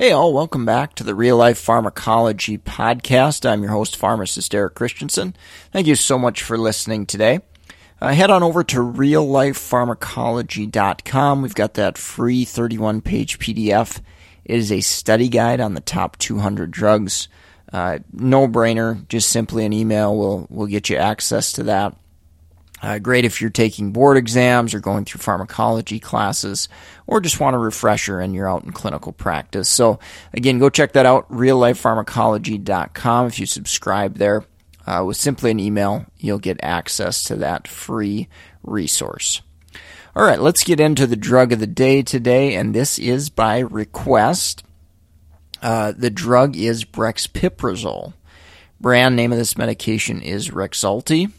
Hey, all, welcome back to the Real Life Pharmacology Podcast. I'm your host, pharmacist Eric Christianson. Thank you so much for listening today. Uh, head on over to reallifepharmacology.com. We've got that free 31 page PDF. It is a study guide on the top 200 drugs. Uh, no brainer, just simply an email will, will get you access to that. Uh, great if you're taking board exams or going through pharmacology classes or just want a refresher and you're out in clinical practice. So, again, go check that out, reallifepharmacology.com. If you subscribe there uh, with simply an email, you'll get access to that free resource. All right, let's get into the drug of the day today, and this is by request. Uh, the drug is brexpiprazole. Brand name of this medication is Rexulti.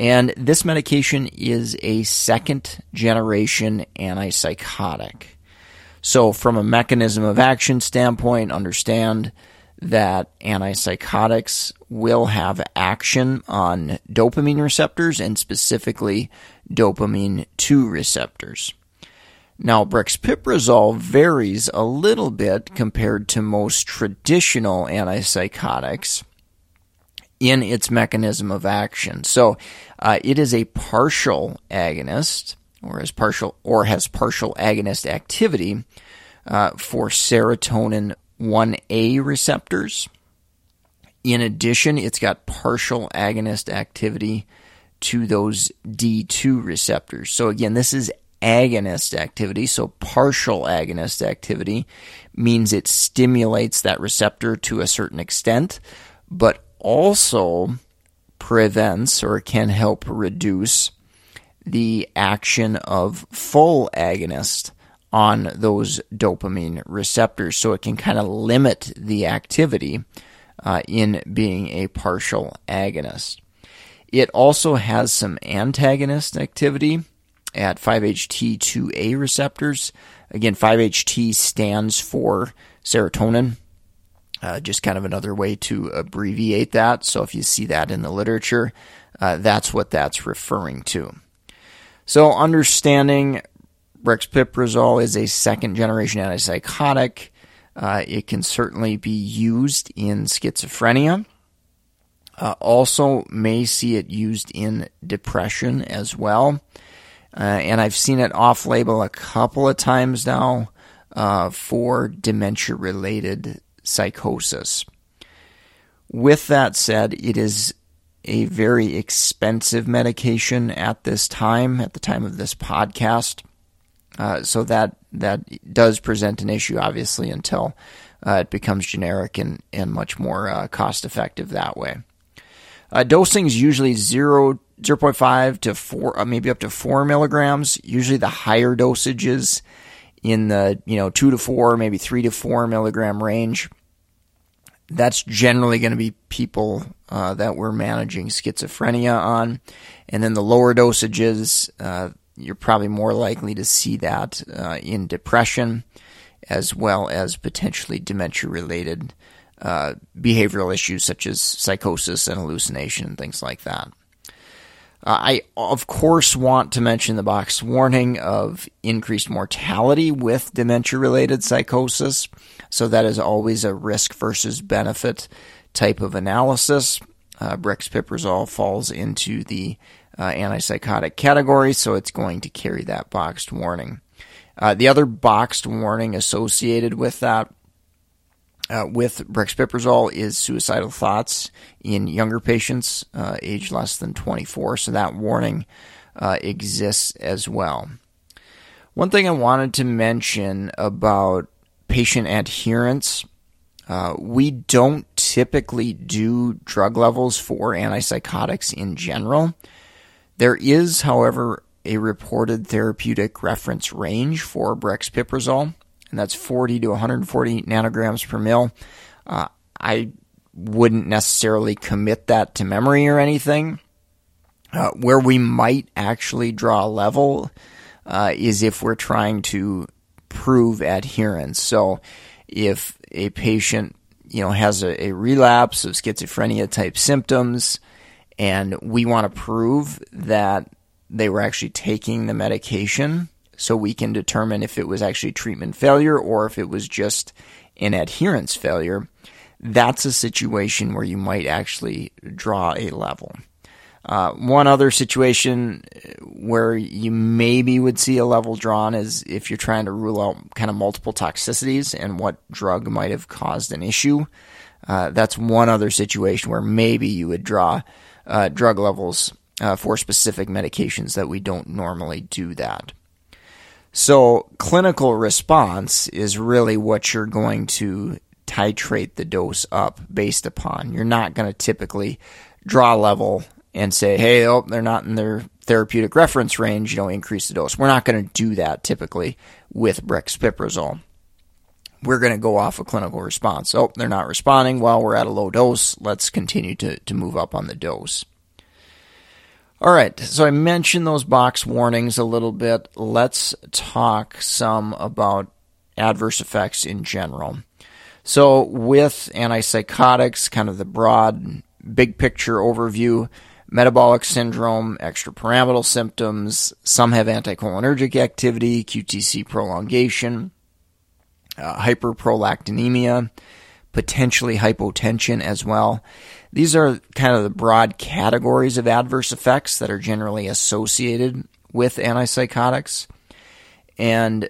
And this medication is a second generation antipsychotic. So, from a mechanism of action standpoint, understand that antipsychotics will have action on dopamine receptors and specifically dopamine 2 receptors. Now, brexpiprazole varies a little bit compared to most traditional antipsychotics in its mechanism of action. So uh, it is a partial agonist, or has partial or has partial agonist activity uh, for serotonin 1A receptors. In addition, it's got partial agonist activity to those D2 receptors. So again, this is agonist activity. So partial agonist activity means it stimulates that receptor to a certain extent, but also prevents or can help reduce the action of full agonist on those dopamine receptors. So it can kind of limit the activity uh, in being a partial agonist. It also has some antagonist activity at 5-HT2A receptors. Again, 5-HT stands for serotonin uh, just kind of another way to abbreviate that. So if you see that in the literature, uh, that's what that's referring to. So understanding brexpiprazole is a second generation antipsychotic. Uh, it can certainly be used in schizophrenia. Uh, also, may see it used in depression as well. Uh, and I've seen it off label a couple of times now uh, for dementia related psychosis. With that said, it is a very expensive medication at this time, at the time of this podcast. Uh, so that that does present an issue, obviously, until uh, it becomes generic and, and much more uh, cost effective that way. Uh, dosing is usually 0, 0.5 to 4, uh, maybe up to 4 milligrams. Usually the higher dosages in the you know 2 to 4, maybe 3 to 4 milligram range that's generally going to be people uh, that we're managing schizophrenia on. And then the lower dosages, uh, you're probably more likely to see that uh, in depression as well as potentially dementia related uh, behavioral issues such as psychosis and hallucination and things like that. Uh, I, of course, want to mention the box warning of increased mortality with dementia related psychosis. So, that is always a risk versus benefit type of analysis. Uh, brexpiprazole falls into the uh, antipsychotic category, so it's going to carry that boxed warning. Uh, the other boxed warning associated with that uh, with brexpiprazole is suicidal thoughts in younger patients, uh, age less than 24. So that warning uh, exists as well. One thing I wanted to mention about patient adherence uh, we don't typically do drug levels for antipsychotics in general. There is, however, a reported therapeutic reference range for brexpiprazole and that's 40 to 140 nanograms per mil. Uh, I wouldn't necessarily commit that to memory or anything. Uh, where we might actually draw a level uh, is if we're trying to prove adherence. So, if a patient you know has a, a relapse of schizophrenia type symptoms, and we want to prove that they were actually taking the medication, so we can determine if it was actually treatment failure or if it was just an adherence failure. That's a situation where you might actually draw a level. Uh, one other situation where you maybe would see a level drawn is if you're trying to rule out kind of multiple toxicities and what drug might have caused an issue. Uh, that's one other situation where maybe you would draw uh, drug levels uh, for specific medications that we don't normally do that. So, clinical response is really what you're going to titrate the dose up based upon. You're not going to typically draw level and say, hey, oh, they're not in their therapeutic reference range, you know, increase the dose. We're not going to do that typically with brexpiprazole. We're going to go off a clinical response. Oh, they're not responding. Well, we're at a low dose. Let's continue to, to move up on the dose. All right, so I mentioned those box warnings a little bit. Let's talk some about adverse effects in general. So, with antipsychotics, kind of the broad, big picture overview, metabolic syndrome, extrapyramidal symptoms. Some have anticholinergic activity, QTC prolongation, uh, hyperprolactinemia, potentially hypotension as well. These are kind of the broad categories of adverse effects that are generally associated with antipsychotics. And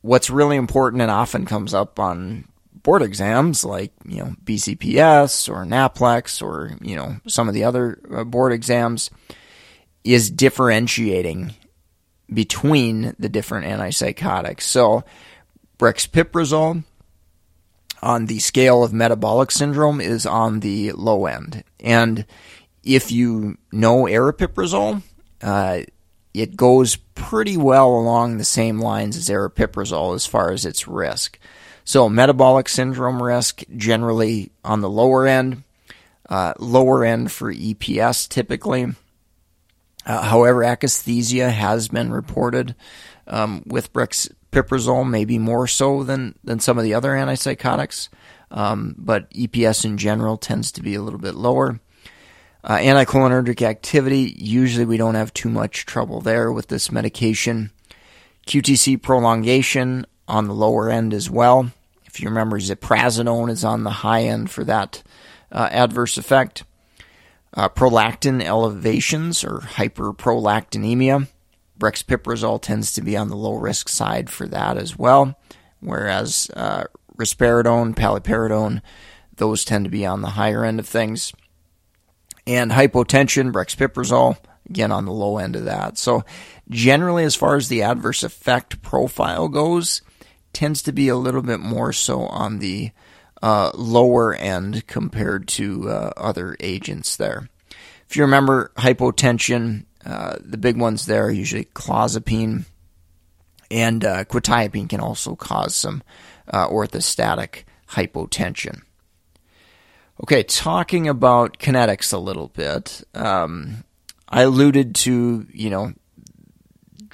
what's really important and often comes up on board exams like you know BCPS or NAPLEX or you know some of the other uh, board exams is differentiating between the different antipsychotics. So brexpiprazole on the scale of metabolic syndrome is on the low end. And if you know aripiprazole, uh, it goes pretty well along the same lines as aripiprazole as far as its risk. So, metabolic syndrome risk generally on the lower end, uh, lower end for EPS typically. Uh, however, akathisia has been reported um, with brexpiprazole, maybe more so than, than some of the other antipsychotics, um, but EPS in general tends to be a little bit lower. Uh, anticholinergic activity, usually we don't have too much trouble there with this medication. QTC prolongation on the lower end as well. If you remember, ziprasidone is on the high end for that uh, adverse effect. Uh, prolactin elevations or hyperprolactinemia. Brexpiprazole tends to be on the low risk side for that as well, whereas uh, risperidone, paliperidone, those tend to be on the higher end of things. And hypotension, brexpiprazole, again on the low end of that. So, generally, as far as the adverse effect profile goes, tends to be a little bit more so on the uh, lower end compared to uh, other agents there. If you remember hypotension, uh, the big ones there are usually clozapine and uh, quetiapine can also cause some uh, orthostatic hypotension. Okay, talking about kinetics a little bit. Um, I alluded to, you know,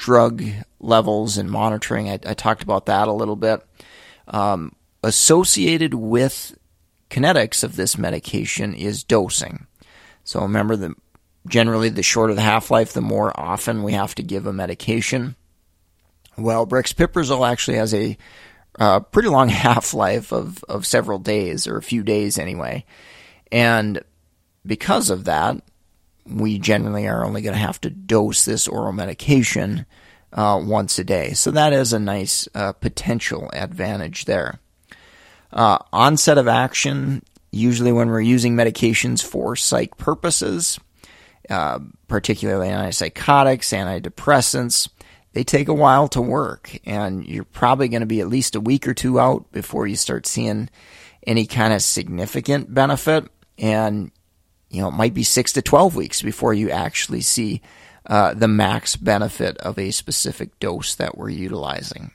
drug levels and monitoring. I, I talked about that a little bit. Um, associated with kinetics of this medication is dosing. So remember that generally the shorter the half life, the more often we have to give a medication. Well, brexpiprazole actually has a uh, pretty long half life of, of several days, or a few days anyway. And because of that, we generally are only going to have to dose this oral medication uh, once a day. So that is a nice uh, potential advantage there. Uh, onset of action, usually when we're using medications for psych purposes, uh, particularly antipsychotics, antidepressants, they take a while to work, and you're probably going to be at least a week or two out before you start seeing any kind of significant benefit. And, you know, it might be six to 12 weeks before you actually see uh, the max benefit of a specific dose that we're utilizing.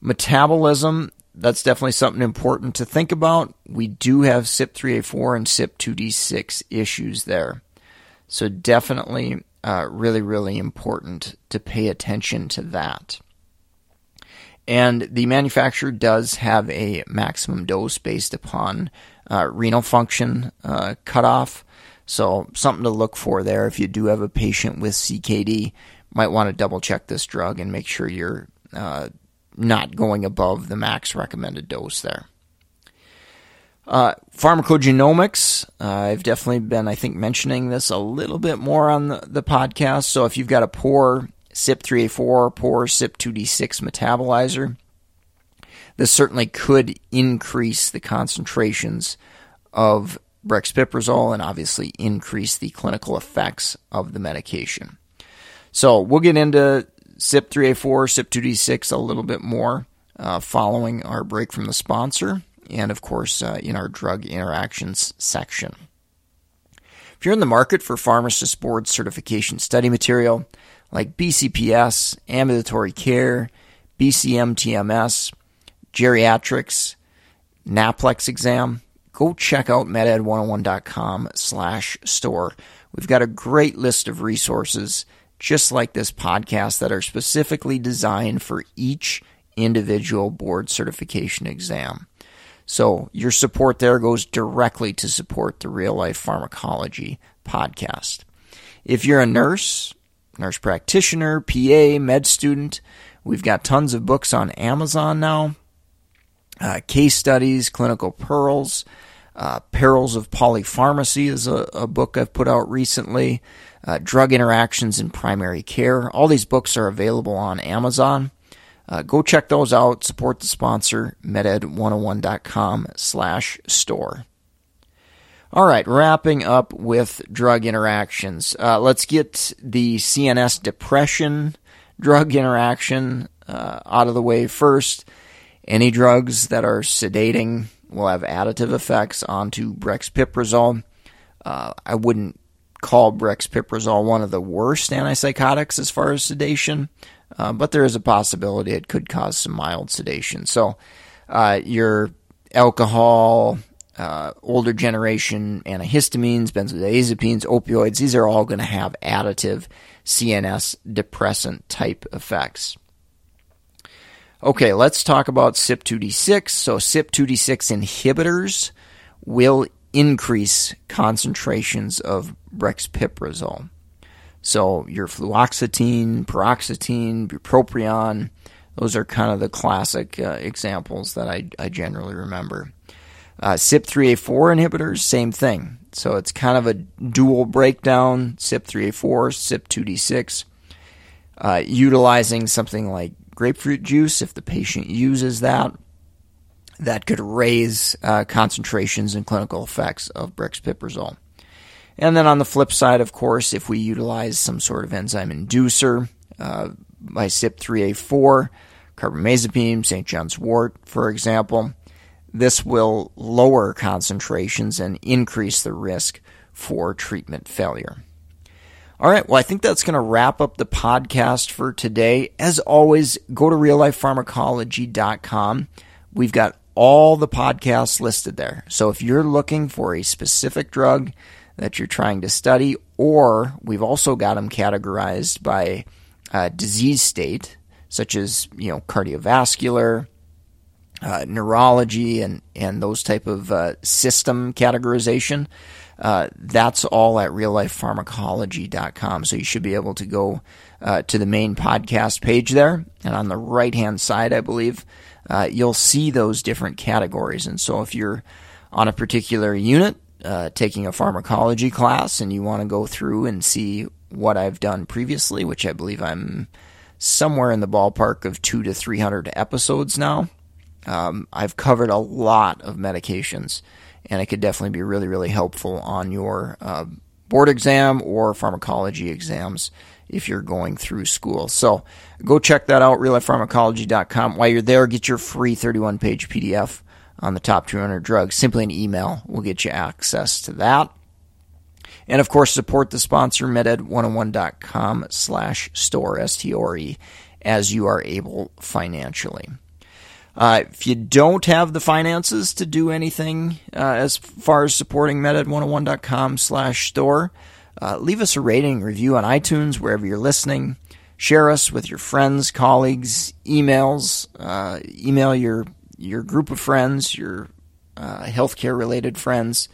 Metabolism, that's definitely something important to think about. We do have CYP3A4 and CYP2D6 issues there. So definitely uh, really, really important to pay attention to that. And the manufacturer does have a maximum dose based upon uh, renal function uh, cutoff. So something to look for there. If you do have a patient with CKD, might want to double check this drug and make sure you're uh, not going above the max recommended dose there. Uh, pharmacogenomics, uh, I've definitely been, I think, mentioning this a little bit more on the, the podcast. So if you've got a poor CYP3A4, poor CYP2D6 metabolizer, this certainly could increase the concentrations of brexpiprazole and obviously increase the clinical effects of the medication. So we'll get into CYP3A4, CYP2D6 a little bit more uh, following our break from the sponsor and of course uh, in our drug interactions section. If you're in the market for pharmacist board certification study material like BCPS, ambulatory care, BCMTMS, geriatrics, NAPLEX exam, go check out meded101.com slash store. We've got a great list of resources just like this podcast that are specifically designed for each individual board certification exam. So your support there goes directly to support the Real Life Pharmacology podcast. If you're a nurse, nurse practitioner, PA, med student, we've got tons of books on Amazon now. Uh, case studies, clinical pearls, uh, Perils of Polypharmacy is a, a, book I've put out recently. Uh, Drug Interactions in Primary Care. All these books are available on Amazon. Uh, go check those out. Support the sponsor, meded101.com slash store. All right, wrapping up with drug interactions. Uh, let's get the CNS depression drug interaction uh, out of the way first. Any drugs that are sedating will have additive effects onto brexpiprazole. Uh, I wouldn't call brexpiprazole one of the worst antipsychotics as far as sedation. Uh, but there is a possibility it could cause some mild sedation. So, uh, your alcohol, uh, older generation antihistamines, benzodiazepines, opioids, these are all going to have additive CNS depressant type effects. Okay, let's talk about CYP2D6. So, CYP2D6 inhibitors will increase concentrations of brexpiprazole. So your fluoxetine, paroxetine, bupropion, those are kind of the classic uh, examples that I, I generally remember. Uh, CYP3A4 inhibitors, same thing. So it's kind of a dual breakdown CYP3A4, CYP2D6, uh, utilizing something like grapefruit juice if the patient uses that. That could raise uh, concentrations and clinical effects of brexpiprazole. And then on the flip side, of course, if we utilize some sort of enzyme inducer, uh, by CYP3A4, carbamazepine, St. John's wort, for example, this will lower concentrations and increase the risk for treatment failure. All right, well, I think that's going to wrap up the podcast for today. As always, go to reallifepharmacology.com. We've got all the podcasts listed there. So if you're looking for a specific drug, that you're trying to study, or we've also got them categorized by uh, disease state, such as you know cardiovascular, uh, neurology, and and those type of uh, system categorization. Uh, that's all at reallifepharmacology.com. So you should be able to go uh, to the main podcast page there, and on the right hand side, I believe, uh, you'll see those different categories. And so if you're on a particular unit, uh, taking a pharmacology class and you want to go through and see what I've done previously, which I believe I'm somewhere in the ballpark of two to 300 episodes now, um, I've covered a lot of medications and it could definitely be really, really helpful on your uh, board exam or pharmacology exams if you're going through school. So go check that out, reallifepharmacology.com. While you're there, get your free 31 page PDF on the top 200 drugs. Simply an email will get you access to that. And of course, support the sponsor, meded101.com slash store, S-T-O-R-E, as you are able financially. Uh, if you don't have the finances to do anything uh, as far as supporting meded101.com slash store, uh, leave us a rating review on iTunes wherever you're listening. Share us with your friends, colleagues, emails. Uh, email your your group of friends, your uh, healthcare related friends,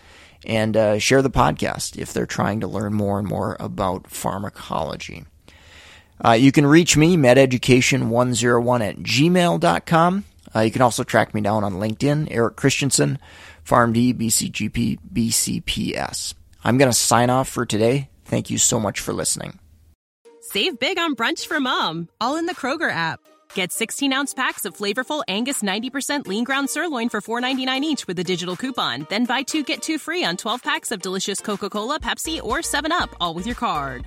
and uh, share the podcast if they're trying to learn more and more about pharmacology. You can reach me, mededucation101 at gmail.com. Uh, you can also track me down on LinkedIn, Eric Christianson, PharmD, BCGP, BCPS. I'm going to sign off for today. Thank you so much for listening. Save big on brunch for mom, all in the Kroger app. Get 16 ounce packs of flavorful Angus 90% lean ground sirloin for $4.99 each with a digital coupon. Then buy two get two free on 12 packs of delicious Coca Cola, Pepsi, or 7UP, all with your card.